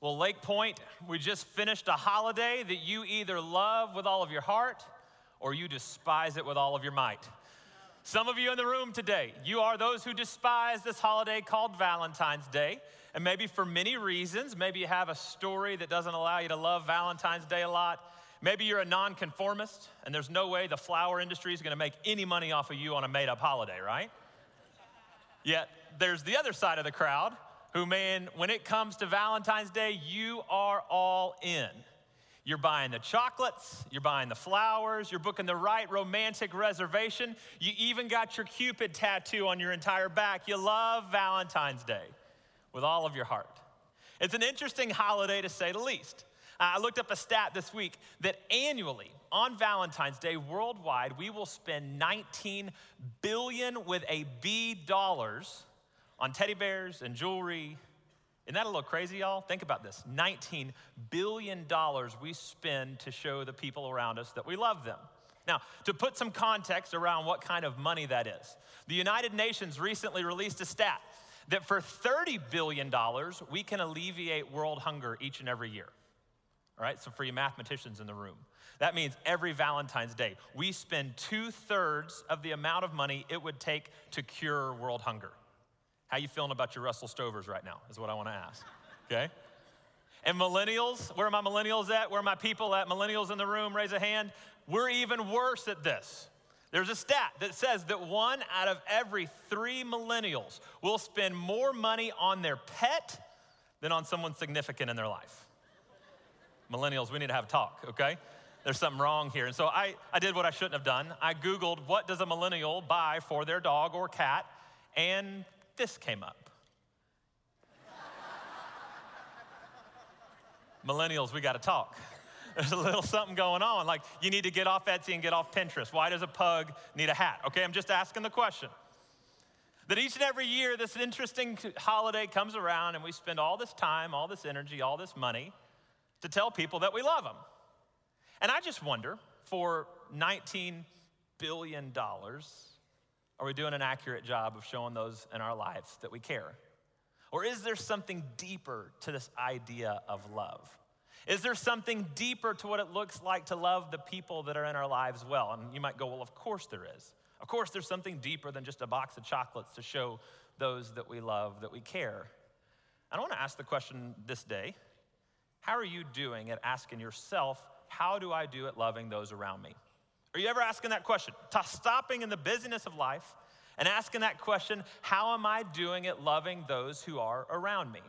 Well, Lake Pointe, we just finished a holiday that you either love with all of your heart or you despise it with all of your might. Some of you in the room today, you are those who despise this holiday called Valentine's Day. And maybe for many reasons, maybe you have a story that doesn't allow you to love Valentine's Day a lot. Maybe you're a nonconformist and there's no way the flower industry is going to make any money off of you on a made up holiday, right? Yet there's the other side of the crowd who, man, when it comes to Valentine's Day, you are all in. You're buying the chocolates, you're buying the flowers, you're booking the right romantic reservation. You even got your Cupid tattoo on your entire back. You love Valentine's Day with all of your heart. It's an interesting holiday to say the least. I looked up a stat this week that annually on Valentine's Day worldwide, we will spend 19 billion with a B dollars on teddy bears and jewelry. Isn't that a little crazy, y'all? Think about this $19 billion we spend to show the people around us that we love them. Now, to put some context around what kind of money that is, the United Nations recently released a stat that for $30 billion, we can alleviate world hunger each and every year. All right, so for you mathematicians in the room, that means every Valentine's Day, we spend two thirds of the amount of money it would take to cure world hunger. How you feeling about your Russell Stovers right now is what I want to ask. Okay? And millennials, where are my millennials at? Where are my people at? Millennials in the room, raise a hand. We're even worse at this. There's a stat that says that one out of every three millennials will spend more money on their pet than on someone significant in their life. Millennials, we need to have a talk, okay? There's something wrong here. And so I, I did what I shouldn't have done. I Googled what does a millennial buy for their dog or cat, and this came up. Millennials, we got to talk. There's a little something going on. Like, you need to get off Etsy and get off Pinterest. Why does a pug need a hat? Okay, I'm just asking the question. That each and every year, this interesting holiday comes around and we spend all this time, all this energy, all this money to tell people that we love them. And I just wonder for $19 billion, are we doing an accurate job of showing those in our lives that we care? Or is there something deeper to this idea of love? Is there something deeper to what it looks like to love the people that are in our lives well? And you might go, well, of course there is. Of course, there's something deeper than just a box of chocolates to show those that we love that we care. And I want to ask the question this day how are you doing at asking yourself, how do I do at loving those around me? Are you ever asking that question? Stopping in the busyness of life and asking that question, how am I doing at loving those who are around me?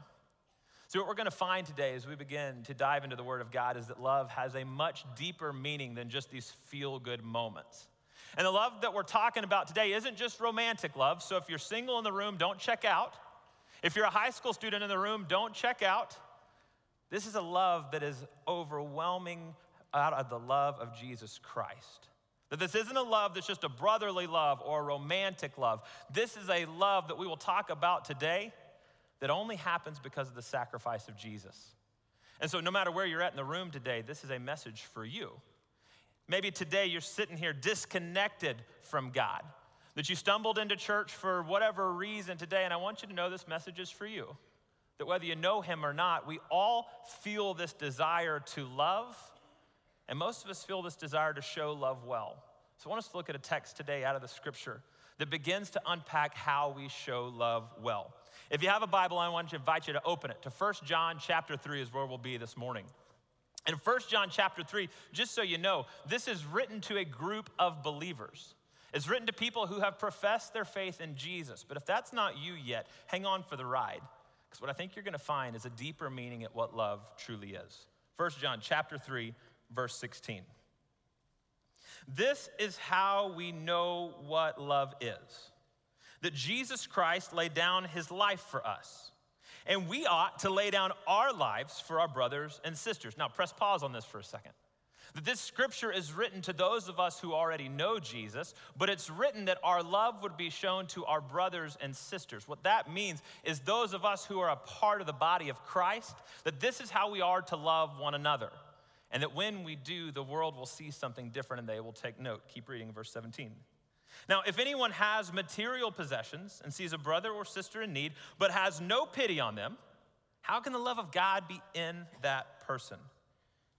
So, what we're going to find today as we begin to dive into the Word of God is that love has a much deeper meaning than just these feel good moments. And the love that we're talking about today isn't just romantic love. So, if you're single in the room, don't check out. If you're a high school student in the room, don't check out. This is a love that is overwhelming out of the love of Jesus Christ. That this isn't a love that's just a brotherly love or a romantic love. This is a love that we will talk about today that only happens because of the sacrifice of Jesus. And so, no matter where you're at in the room today, this is a message for you. Maybe today you're sitting here disconnected from God, that you stumbled into church for whatever reason today, and I want you to know this message is for you. That whether you know Him or not, we all feel this desire to love and most of us feel this desire to show love well. So I want us to look at a text today out of the scripture that begins to unpack how we show love well. If you have a Bible, I want to invite you to open it to 1 John chapter 3 is where we'll be this morning. In 1 John chapter 3, just so you know, this is written to a group of believers. It's written to people who have professed their faith in Jesus. But if that's not you yet, hang on for the ride. Because what I think you're going to find is a deeper meaning at what love truly is. 1 John chapter 3, verse 16. This is how we know what love is. That Jesus Christ laid down his life for us. And we ought to lay down our lives for our brothers and sisters. Now, press pause on this for a second. That this scripture is written to those of us who already know Jesus, but it's written that our love would be shown to our brothers and sisters. What that means is those of us who are a part of the body of Christ, that this is how we are to love one another. And that when we do, the world will see something different and they will take note. Keep reading verse 17. Now, if anyone has material possessions and sees a brother or sister in need, but has no pity on them, how can the love of God be in that person?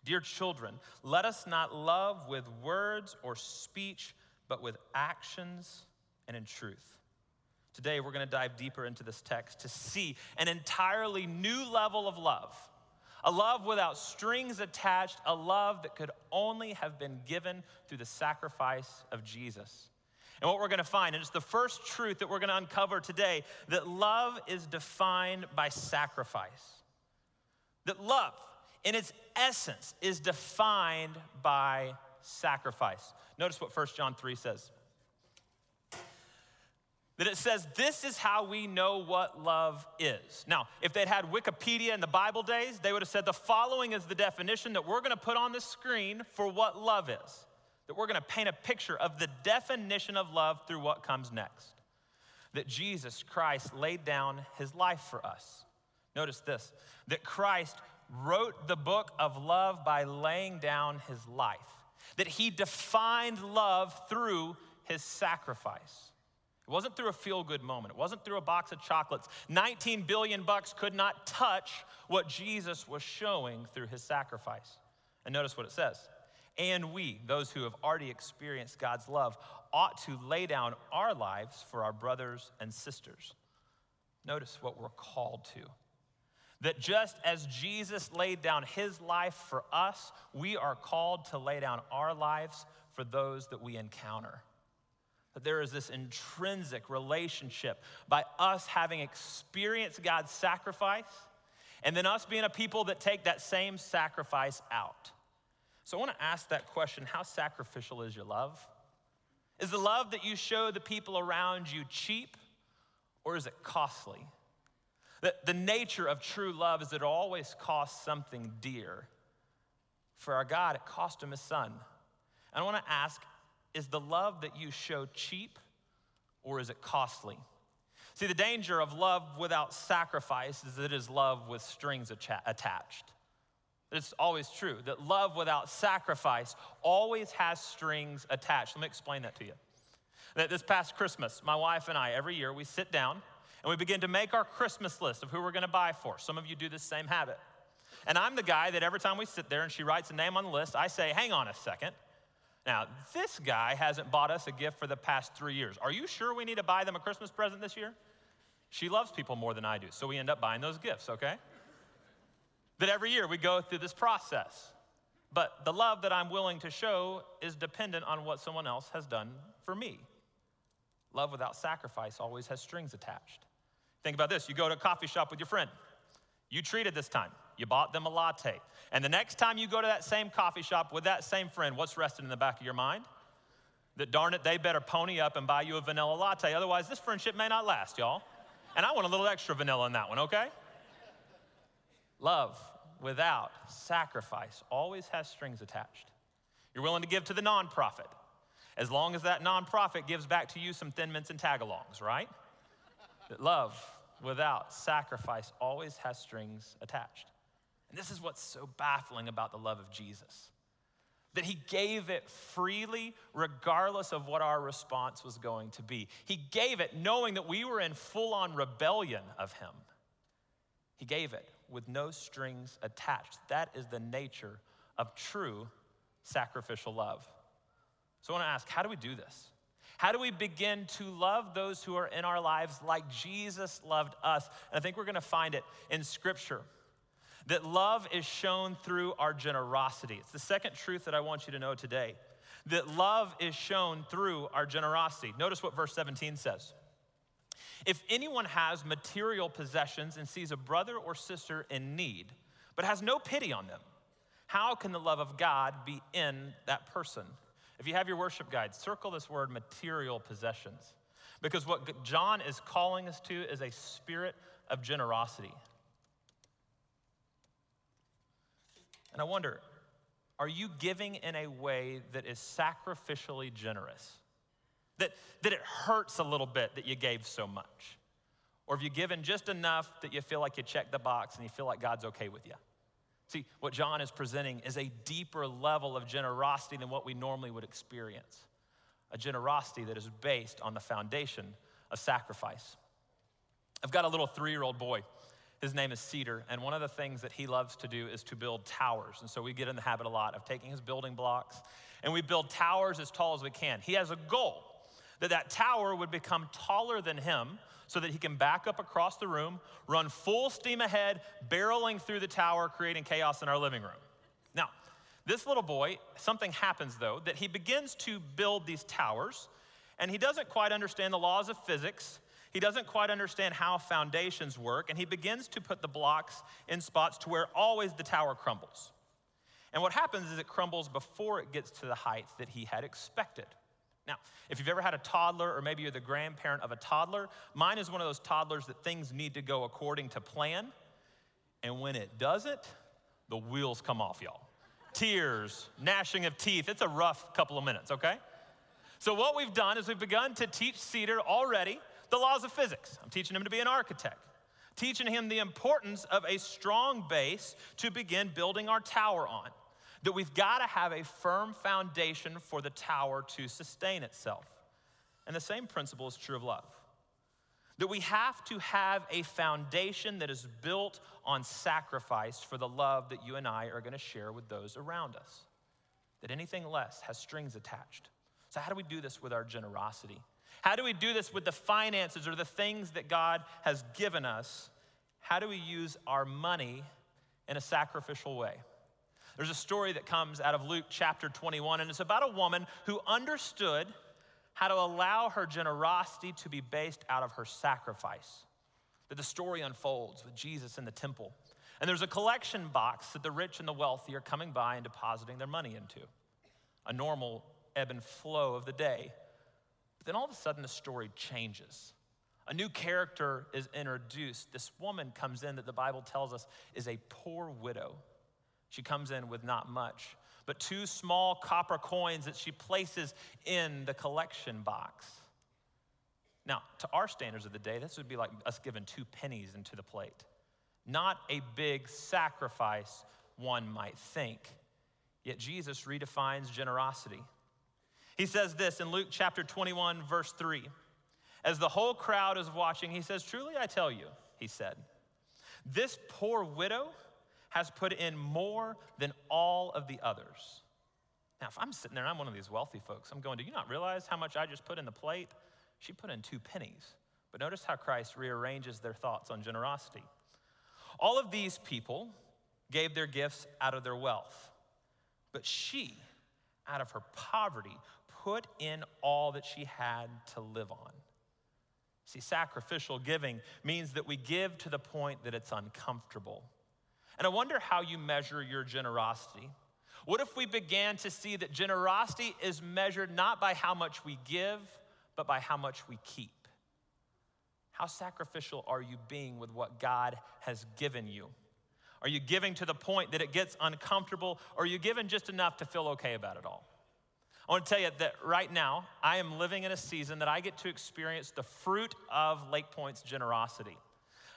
Dear children, let us not love with words or speech, but with actions and in truth. Today, we're going to dive deeper into this text to see an entirely new level of love. A love without strings attached, a love that could only have been given through the sacrifice of Jesus. And what we're going to find, and it's the first truth that we're going to uncover today, that love is defined by sacrifice. That love, in its essence, is defined by sacrifice. Notice what 1 John 3 says. That it says, This is how we know what love is. Now, if they'd had Wikipedia in the Bible days, they would have said, The following is the definition that we're gonna put on the screen for what love is. That we're gonna paint a picture of the definition of love through what comes next. That Jesus Christ laid down his life for us. Notice this that Christ wrote the book of love by laying down his life, that he defined love through his sacrifice. It wasn't through a feel good moment. It wasn't through a box of chocolates. 19 billion bucks could not touch what Jesus was showing through his sacrifice. And notice what it says. And we, those who have already experienced God's love, ought to lay down our lives for our brothers and sisters. Notice what we're called to. That just as Jesus laid down his life for us, we are called to lay down our lives for those that we encounter. That there is this intrinsic relationship by us having experienced God's sacrifice and then us being a people that take that same sacrifice out. So I want to ask that question how sacrificial is your love? Is the love that you show the people around you cheap or is it costly? The, the nature of true love is that it always costs something dear. For our God, it cost him his son. And I want to ask is the love that you show cheap or is it costly? See, the danger of love without sacrifice is that it is love with strings attached. It's always true that love without sacrifice always has strings attached. Let me explain that to you. That this past Christmas, my wife and I, every year, we sit down and we begin to make our Christmas list of who we're gonna buy for. Some of you do this same habit. And I'm the guy that every time we sit there and she writes a name on the list, I say, hang on a second. Now, this guy hasn't bought us a gift for the past three years. Are you sure we need to buy them a Christmas present this year? She loves people more than I do, so we end up buying those gifts, okay? That every year we go through this process. But the love that I'm willing to show is dependent on what someone else has done for me. Love without sacrifice always has strings attached. Think about this you go to a coffee shop with your friend. You treated this time. You bought them a latte. And the next time you go to that same coffee shop with that same friend, what's resting in the back of your mind? That darn it, they better pony up and buy you a vanilla latte. Otherwise, this friendship may not last, y'all. And I want a little extra vanilla in that one, okay? Love without sacrifice always has strings attached. You're willing to give to the nonprofit as long as that nonprofit gives back to you some thin mints and tagalongs, right? that love without sacrifice always has strings attached. And this is what's so baffling about the love of Jesus that he gave it freely, regardless of what our response was going to be. He gave it knowing that we were in full on rebellion of him. He gave it with no strings attached. That is the nature of true sacrificial love. So I want to ask how do we do this? How do we begin to love those who are in our lives like Jesus loved us? And I think we're going to find it in Scripture. That love is shown through our generosity. It's the second truth that I want you to know today that love is shown through our generosity. Notice what verse 17 says. If anyone has material possessions and sees a brother or sister in need, but has no pity on them, how can the love of God be in that person? If you have your worship guide, circle this word material possessions. Because what John is calling us to is a spirit of generosity. And I wonder, are you giving in a way that is sacrificially generous? That, that it hurts a little bit that you gave so much? Or have you given just enough that you feel like you checked the box and you feel like God's okay with you? See, what John is presenting is a deeper level of generosity than what we normally would experience. A generosity that is based on the foundation of sacrifice. I've got a little three year old boy his name is Cedar, and one of the things that he loves to do is to build towers. And so we get in the habit a lot of taking his building blocks and we build towers as tall as we can. He has a goal that that tower would become taller than him so that he can back up across the room, run full steam ahead, barreling through the tower, creating chaos in our living room. Now, this little boy, something happens though, that he begins to build these towers, and he doesn't quite understand the laws of physics. He doesn't quite understand how foundations work, and he begins to put the blocks in spots to where always the tower crumbles. And what happens is it crumbles before it gets to the height that he had expected. Now, if you've ever had a toddler, or maybe you're the grandparent of a toddler, mine is one of those toddlers that things need to go according to plan. And when it doesn't, the wheels come off, y'all. Tears, gnashing of teeth. It's a rough couple of minutes, okay? So, what we've done is we've begun to teach Cedar already the laws of physics. I'm teaching him to be an architect, teaching him the importance of a strong base to begin building our tower on. That we've got to have a firm foundation for the tower to sustain itself. And the same principle is true of love. That we have to have a foundation that is built on sacrifice for the love that you and I are going to share with those around us. That anything less has strings attached. So, how do we do this with our generosity? How do we do this with the finances or the things that God has given us? How do we use our money in a sacrificial way? There's a story that comes out of Luke chapter 21, and it's about a woman who understood how to allow her generosity to be based out of her sacrifice. That the story unfolds with Jesus in the temple. And there's a collection box that the rich and the wealthy are coming by and depositing their money into. A normal ebb and flow of the day. But then all of a sudden, the story changes. A new character is introduced. This woman comes in that the Bible tells us is a poor widow. She comes in with not much, but two small copper coins that she places in the collection box. Now, to our standards of the day, this would be like us giving two pennies into the plate. Not a big sacrifice, one might think. Yet Jesus redefines generosity. He says this in Luke chapter 21, verse 3. As the whole crowd is watching, he says, Truly I tell you, he said, this poor widow has put in more than all of the others. Now, if I'm sitting there and I'm one of these wealthy folks, I'm going, Do you not realize how much I just put in the plate? She put in two pennies. But notice how Christ rearranges their thoughts on generosity. All of these people gave their gifts out of their wealth, but she, out of her poverty, put in all that she had to live on. See, sacrificial giving means that we give to the point that it's uncomfortable. And I wonder how you measure your generosity. What if we began to see that generosity is measured not by how much we give, but by how much we keep? How sacrificial are you being with what God has given you? Are you giving to the point that it gets uncomfortable, or are you giving just enough to feel okay about it all? I want to tell you that right now, I am living in a season that I get to experience the fruit of Lake Pointe's generosity.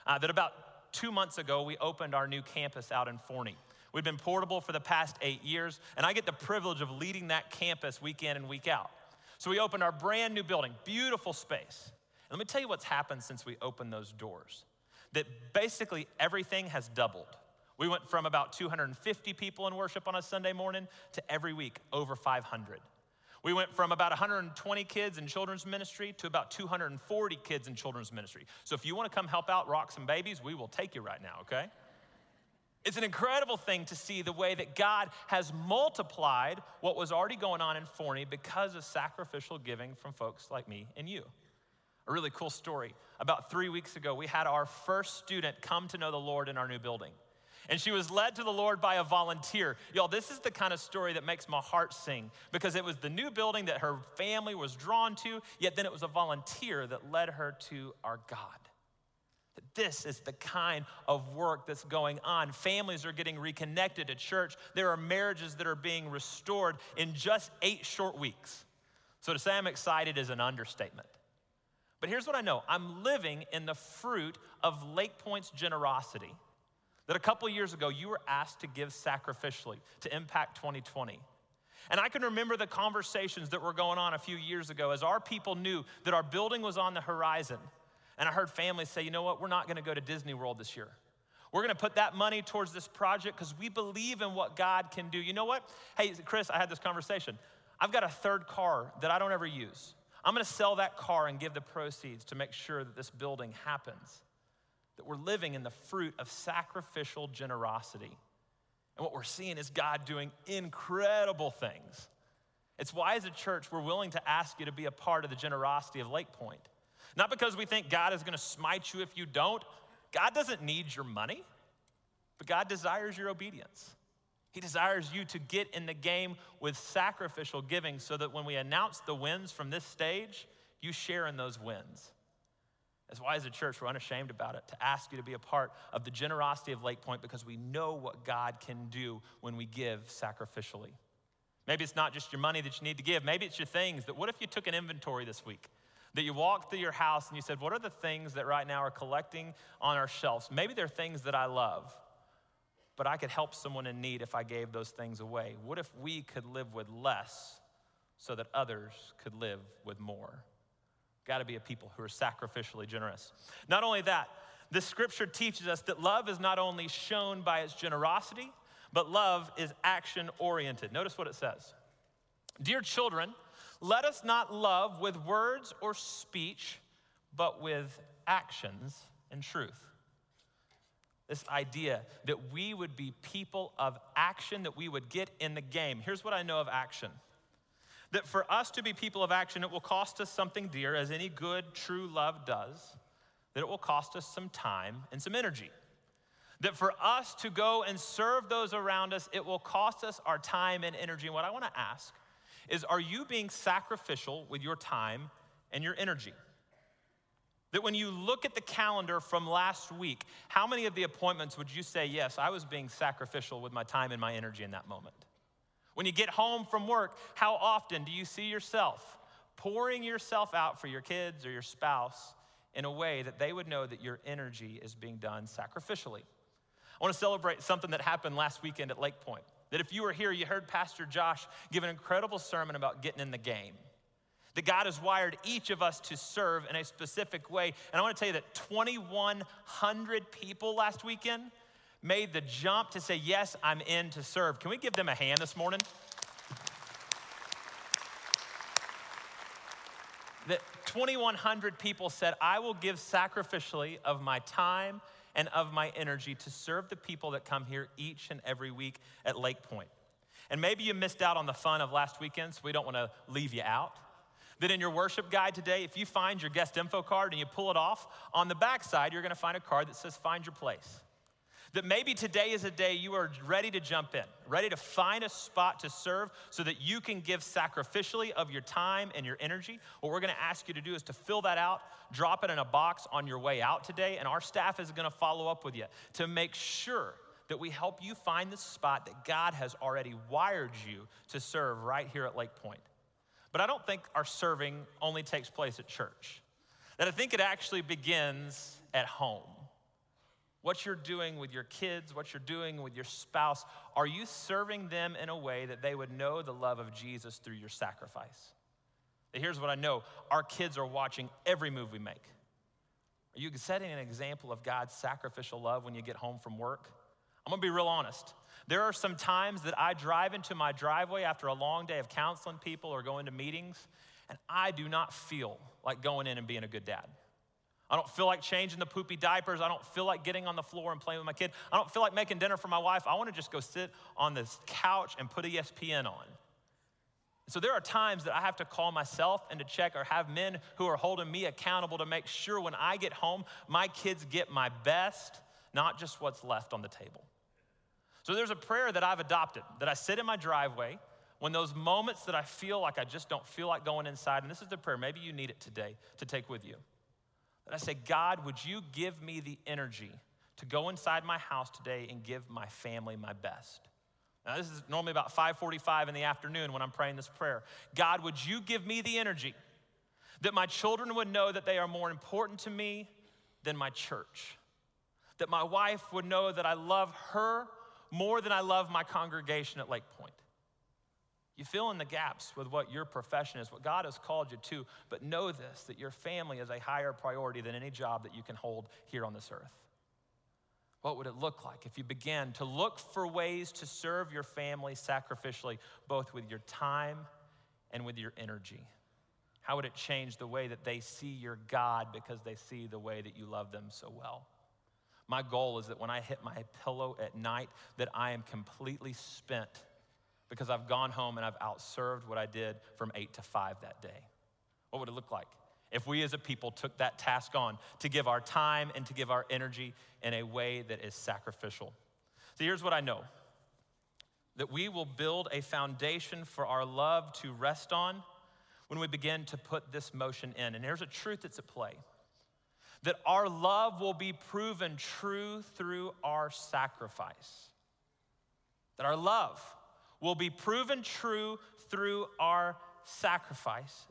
Uh, that about two months ago, we opened our new campus out in Forney. We've been portable for the past eight years, and I get the privilege of leading that campus week in and week out. So we opened our brand new building, beautiful space. And let me tell you what's happened since we opened those doors. That basically everything has doubled. We went from about 250 people in worship on a Sunday morning to every week over 500. We went from about 120 kids in children's ministry to about 240 kids in children's ministry. So if you want to come help out Rocks and Babies, we will take you right now, okay? It's an incredible thing to see the way that God has multiplied what was already going on in Forney because of sacrificial giving from folks like me and you. A really cool story. About three weeks ago, we had our first student come to know the Lord in our new building. And she was led to the Lord by a volunteer. Y'all, this is the kind of story that makes my heart sing because it was the new building that her family was drawn to, yet then it was a volunteer that led her to our God. That this is the kind of work that's going on. Families are getting reconnected to church. There are marriages that are being restored in just eight short weeks. So to say I'm excited is an understatement. But here's what I know I'm living in the fruit of Lake Pointe's generosity. That a couple years ago, you were asked to give sacrificially to Impact 2020. And I can remember the conversations that were going on a few years ago as our people knew that our building was on the horizon and I heard families say, you know what, we're not gonna go to Disney World this year. We're gonna put that money towards this project because we believe in what God can do. You know what? Hey, Chris, I had this conversation. I've got a third car that I don't ever use. I'm gonna sell that car and give the proceeds to make sure that this building happens. That we're living in the fruit of sacrificial generosity. And what we're seeing is God doing incredible things. It's why, as a church, we're willing to ask you to be a part of the generosity of Lake Pointe. Not because we think God is going to smite you if you don't. God doesn't need your money, but God desires your obedience. He desires you to get in the game with sacrificial giving so that when we announce the wins from this stage, you share in those wins. That's why, as a church, we're unashamed about it to ask you to be a part of the generosity of Lake Pointe because we know what God can do when we give sacrificially. Maybe it's not just your money that you need to give, maybe it's your things. That what if you took an inventory this week? that you walked through your house and you said, What are the things that right now are collecting on our shelves? Maybe they're things that I love, but I could help someone in need if I gave those things away. What if we could live with less so that others could live with more? Got to be a people who are sacrificially generous. Not only that, the scripture teaches us that love is not only shown by its generosity, but love is action oriented. Notice what it says Dear children, let us not love with words or speech, but with actions and truth. This idea that we would be people of action, that we would get in the game. Here's what I know of action that for us to be people of action, it will cost us something dear, as any good, true love does, that it will cost us some time and some energy. That for us to go and serve those around us, it will cost us our time and energy. And what I want to ask is are you being sacrificial with your time and your energy? That when you look at the calendar from last week, how many of the appointments would you say, yes, I was being sacrificial with my time and my energy in that moment? When you get home from work, how often do you see yourself pouring yourself out for your kids or your spouse in a way that they would know that your energy is being done sacrificially? I want to celebrate something that happened last weekend at Lake Pointe. That if you were here, you heard Pastor Josh give an incredible sermon about getting in the game. That God has wired each of us to serve in a specific way. And I want to tell you that 2,100 people last weekend made the jump to say, Yes, I'm in to serve. Can we give them a hand this morning? that 2,100 people said, I will give sacrificially of my time and of my energy to serve the people that come here each and every week at Lake Pointe. And maybe you missed out on the fun of last weekend, so we don't want to leave you out. That in your worship guide today, if you find your guest info card and you pull it off, on the back side, you're going to find a card that says Find Your Place. That maybe today is a day you are ready to jump in, ready to find a spot to serve so that you can give sacrificially of your time and your energy. What we're gonna ask you to do is to fill that out, drop it in a box on your way out today, and our staff is gonna follow up with you to make sure that we help you find the spot that God has already wired you to serve right here at Lake Pointe. But I don't think our serving only takes place at church, that I think it actually begins at home what you're doing with your kids, what you're doing with your spouse, are you serving them in a way that they would know the love of Jesus through your sacrifice? here's what I know our kids are watching every move we make. Are you setting an example of God's sacrificial love when you get home from work? I'm gonna be real honest. There are some times that I drive into my driveway after a long day of counseling people or going to meetings, and I do not feel like going in and being a good dad. I don't feel like changing the poopy diapers. I don't feel like getting on the floor and playing with my kid. I don't feel like making dinner for my wife. I want to just go sit on this couch and put ESPN on. So there are times that I have to call myself and to check or have men who are holding me accountable to make sure when I get home, my kids get my best, not just what's left on the table. So there's a prayer that I've adopted that I sit in my driveway when those moments that I feel like I just don't feel like going inside, and this is the prayer, maybe you need it today to take with you. That I say, God, would you give me the energy to go inside my house today and give my family my best? Now, this is normally about 5:45 in the afternoon when I'm praying this prayer. God, would you give me the energy that my children would know that they are more important to me than my church? That my wife would know that I love her more than I love my congregation at Lake Pointe. You fill in the gaps with what your profession is, what God has called you to, but know this that your family is a higher priority than any job that you can hold here on this earth. What would it look like if you began to look for ways to serve your family sacrificially, both with your time and with your energy? How would it change the way that they see your God because they see the way that you love them so well? My goal is that when I hit my pillow at night that I am completely spent because I've gone home and I've outserved what I did from 8 to 5 that day. What would it look like? if we as a people took that task on to give our time and to give our energy in a way that is sacrificial. So here's what I know that we will build a foundation for our love to rest on when we begin to put this motion in. And here's a truth that's at play that our love will be proven true through our sacrifice. That our love will be proven true through our sacrifice.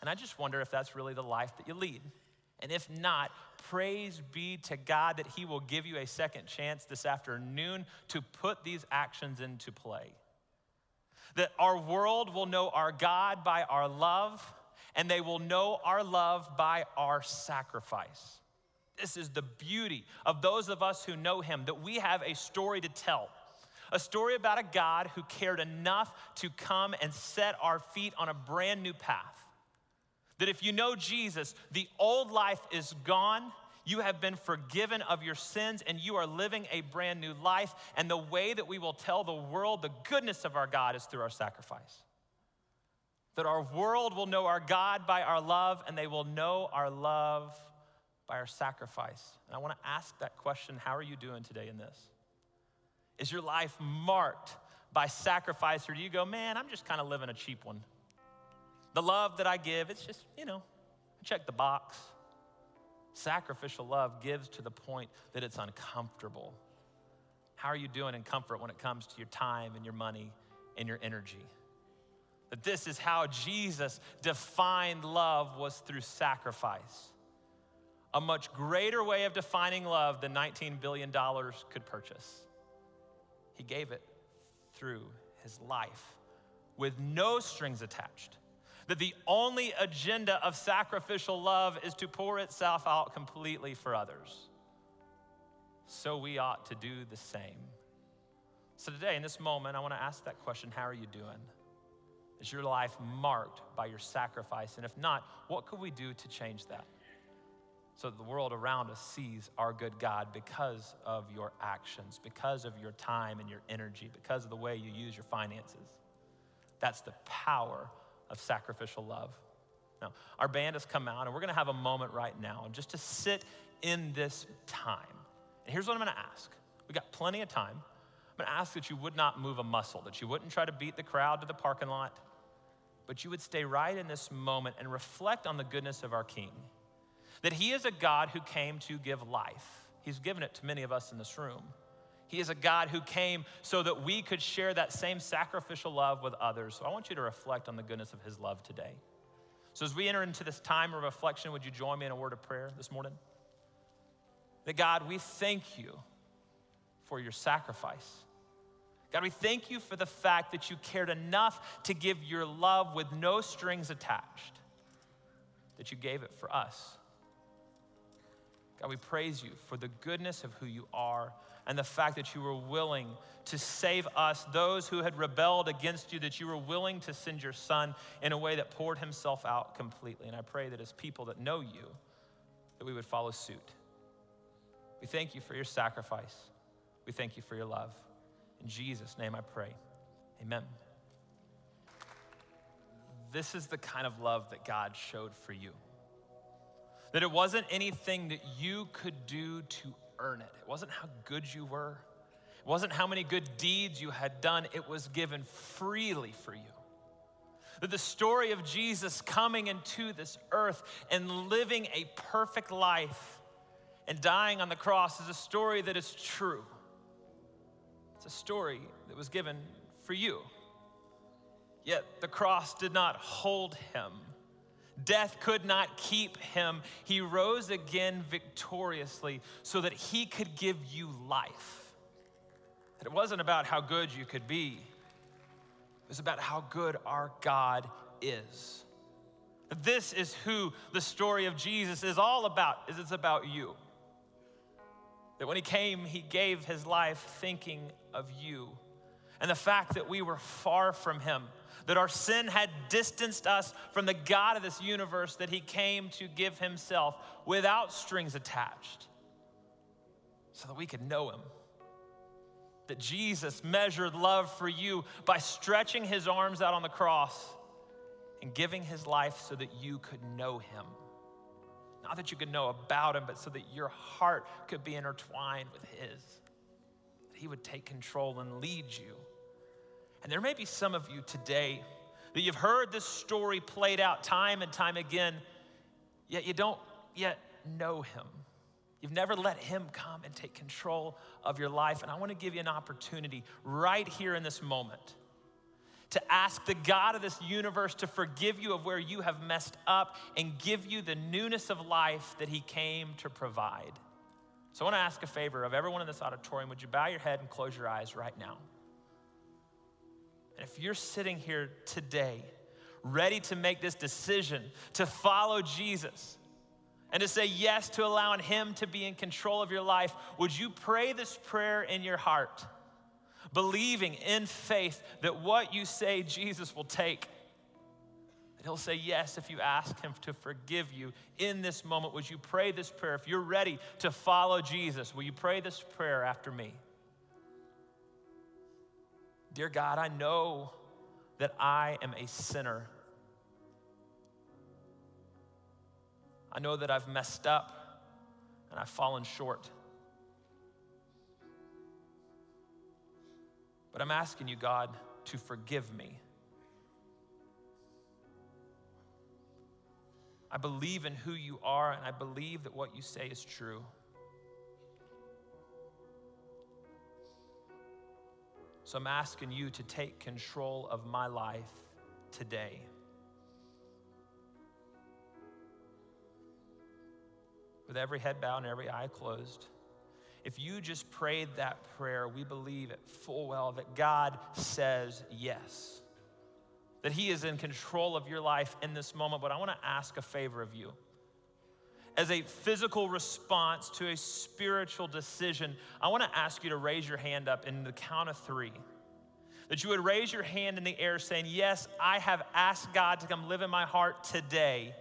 And I just wonder if that's really the life that you lead. And if not, praise be to God that He will give you a second chance this afternoon to put these actions into play. That our world will know our God by our love, and they will know our love by our sacrifice. This is the beauty of those of us who know Him, that we have a story to tell. A story about a God who cared enough to come and set our feet on a brand new path that if you know Jesus, the old life is gone. You have been forgiven of your sins and you are living a brand new life. And the way that we will tell the world the goodness of our God is through our sacrifice. That our world will know our God by our love and they will know our love by our sacrifice. And I want to ask that question how are you doing today in this? Is your life marked by sacrifice or do you go, man, I'm just kind of living a cheap one? The love that I give, it's just, you know, check the box. Sacrificial love gives to the point that it's uncomfortable. How are you doing in comfort when it comes to your time and your money and your energy? That this is how Jesus defined love was through sacrifice. A much greater way of defining love than $19 billion could purchase. He gave it through his life with no strings attached that the only agenda of sacrificial love is to pour itself out completely for others. So we ought to do the same. So today, in this moment, I want to ask that question How are you doing? Is your life marked by your sacrifice? And if not, what could we do to change that? So the world around us sees our good God because of your actions, because of your time and your energy, because of the way you use your finances. That's the power of sacrificial love. Now, our band has come out, and we're going to have a moment right now just to sit in this time. And here's what I'm going to ask we got plenty of time. I'm going to ask that you would not move a muscle, that you wouldn't try to beat the crowd to the parking lot, but you would stay right in this moment and reflect on the goodness of our King. That He is a God who came to give life. He's given it to many of us in this room. He is a God who came so that we could share that same sacrificial love with others. So I want you to reflect on the goodness of His love today. So as we enter into this time of reflection, would you join me in a word of prayer this morning? That God, we thank you for your sacrifice. God, we thank you for the fact that you cared enough to give your love with no strings attached, that you gave it for us. God, we praise you for the goodness of who you are and the fact that you were willing to save us, those who had rebelled against you, that you were willing to send your son in a way that poured himself out completely. And I pray that as people that know you, that we would follow suit. We thank you for your sacrifice. We thank you for your love. In Jesus' name I pray. Amen. This is the kind of love that God showed for you. That it wasn't anything that you could do to earn it, it wasn't how good you were, it wasn't how many good deeds you had done, it was given freely for you. That the story of Jesus coming into this earth and living a perfect life and dying on the cross is a story that is true. It's a story that was given for you. Yet the cross did not hold him. Death could not keep him. He rose again victoriously so that he could give you life. That it wasn't about how good you could be, it was about how good our God is. This is who the story of Jesus is all about, is it's about you. That when he came, he gave his life thinking of you. And the fact that we were far from him, that our sin had distanced us from the God of this universe, that he came to give himself without strings attached so that we could know him. That Jesus measured love for you by stretching his arms out on the cross and giving his life so that you could know him. Not that you could know about him, but so that your heart could be intertwined with his. He would take control and lead you. And there may be some of you today that you've heard this story played out time and time again, yet you don't yet know him. You've never let him come and take control of your life. And I want to give you an opportunity right here in this moment to ask the God of this universe to forgive you of where you have messed up and give you the newness of life that He came to provide. So I want to ask a favor of everyone in this auditorium. Would you bow your head and close your eyes right now? And if you're sitting here today, ready to make this decision to follow Jesus and to say yes to allowing Him to be in control of your life, would you pray this prayer in your heart? believing in faith that what you say Jesus will take. That he'll say yes if you ask him to forgive you in this moment. Would you pray this prayer? If you're ready to follow Jesus, will you pray this prayer after me? Dear God, I know that I am a sinner. I know that I've messed up and I've fallen short. But I'm asking you, God, to forgive me. I believe in who you are, and I believe that what you say is true. So I'm asking you to take control of my life today. With every head bowed and every eye closed. If you just prayed that prayer, we believe it full well that God says yes, that He is in control of your life in this moment. But I want to ask a favor of you. As a physical response to a spiritual decision, I want to ask you to raise your hand up in the count of three. That you would raise your hand in the air saying, Yes, I have asked God to come live in my heart today.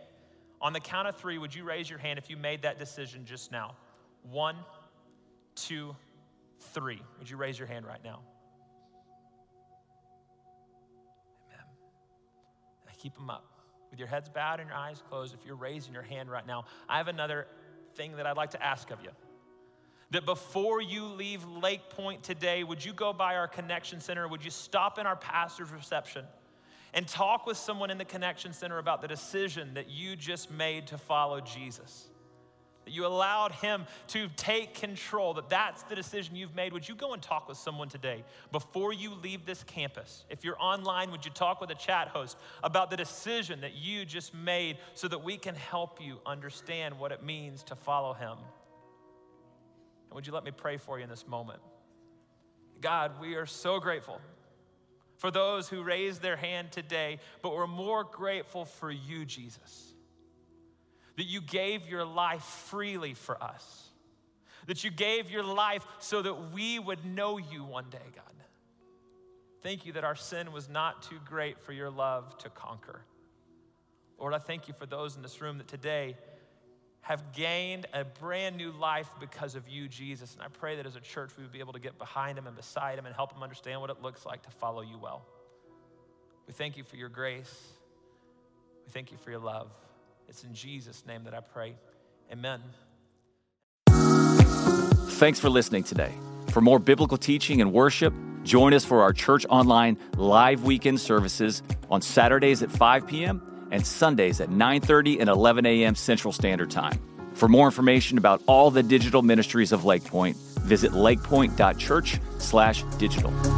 On the count of three, would you raise your hand if you made that decision just now? One, two, three. Would you raise your hand right now? Amen. I keep them up. With your heads bowed and your eyes closed, if you're raising your hand right now, I have another thing that I'd like to ask of you. That before you leave Lake Pointe today, would you go by our connection center? Would you stop in our pastor's reception and talk with someone in the connection center about the decision that you just made to follow Jesus? That you allowed Him to take control, that that's the decision you've made. Would you go and talk with someone today before you leave this campus? If you're online, would you talk with a chat host about the decision that you just made so that we can help you understand what it means to follow Him? And would you let me pray for you in this moment? God, we are so grateful for those who raised their hand today, but we're more grateful for you, Jesus that you gave your life freely for us, that you gave your life so that we would know you one day, God. Thank you that our sin was not too great for your love to conquer. Lord, I thank you for those in this room that today have gained a brand new life because of you, Jesus. And I pray that as a church, we would be able to get behind him and beside him and help him understand what it looks like to follow you well. We thank you for your grace. We thank you for your love. It's in Jesus' name that I pray. Amen. Thanks for listening today. For more biblical teaching and worship, join us for our Church Online live weekend services on Saturdays at 5 p.m and Sundays at 9:30 and 11 a.m. Central Standard Time. For more information about all the digital ministries of Lake Pointe, visit lakepointe.church/digital.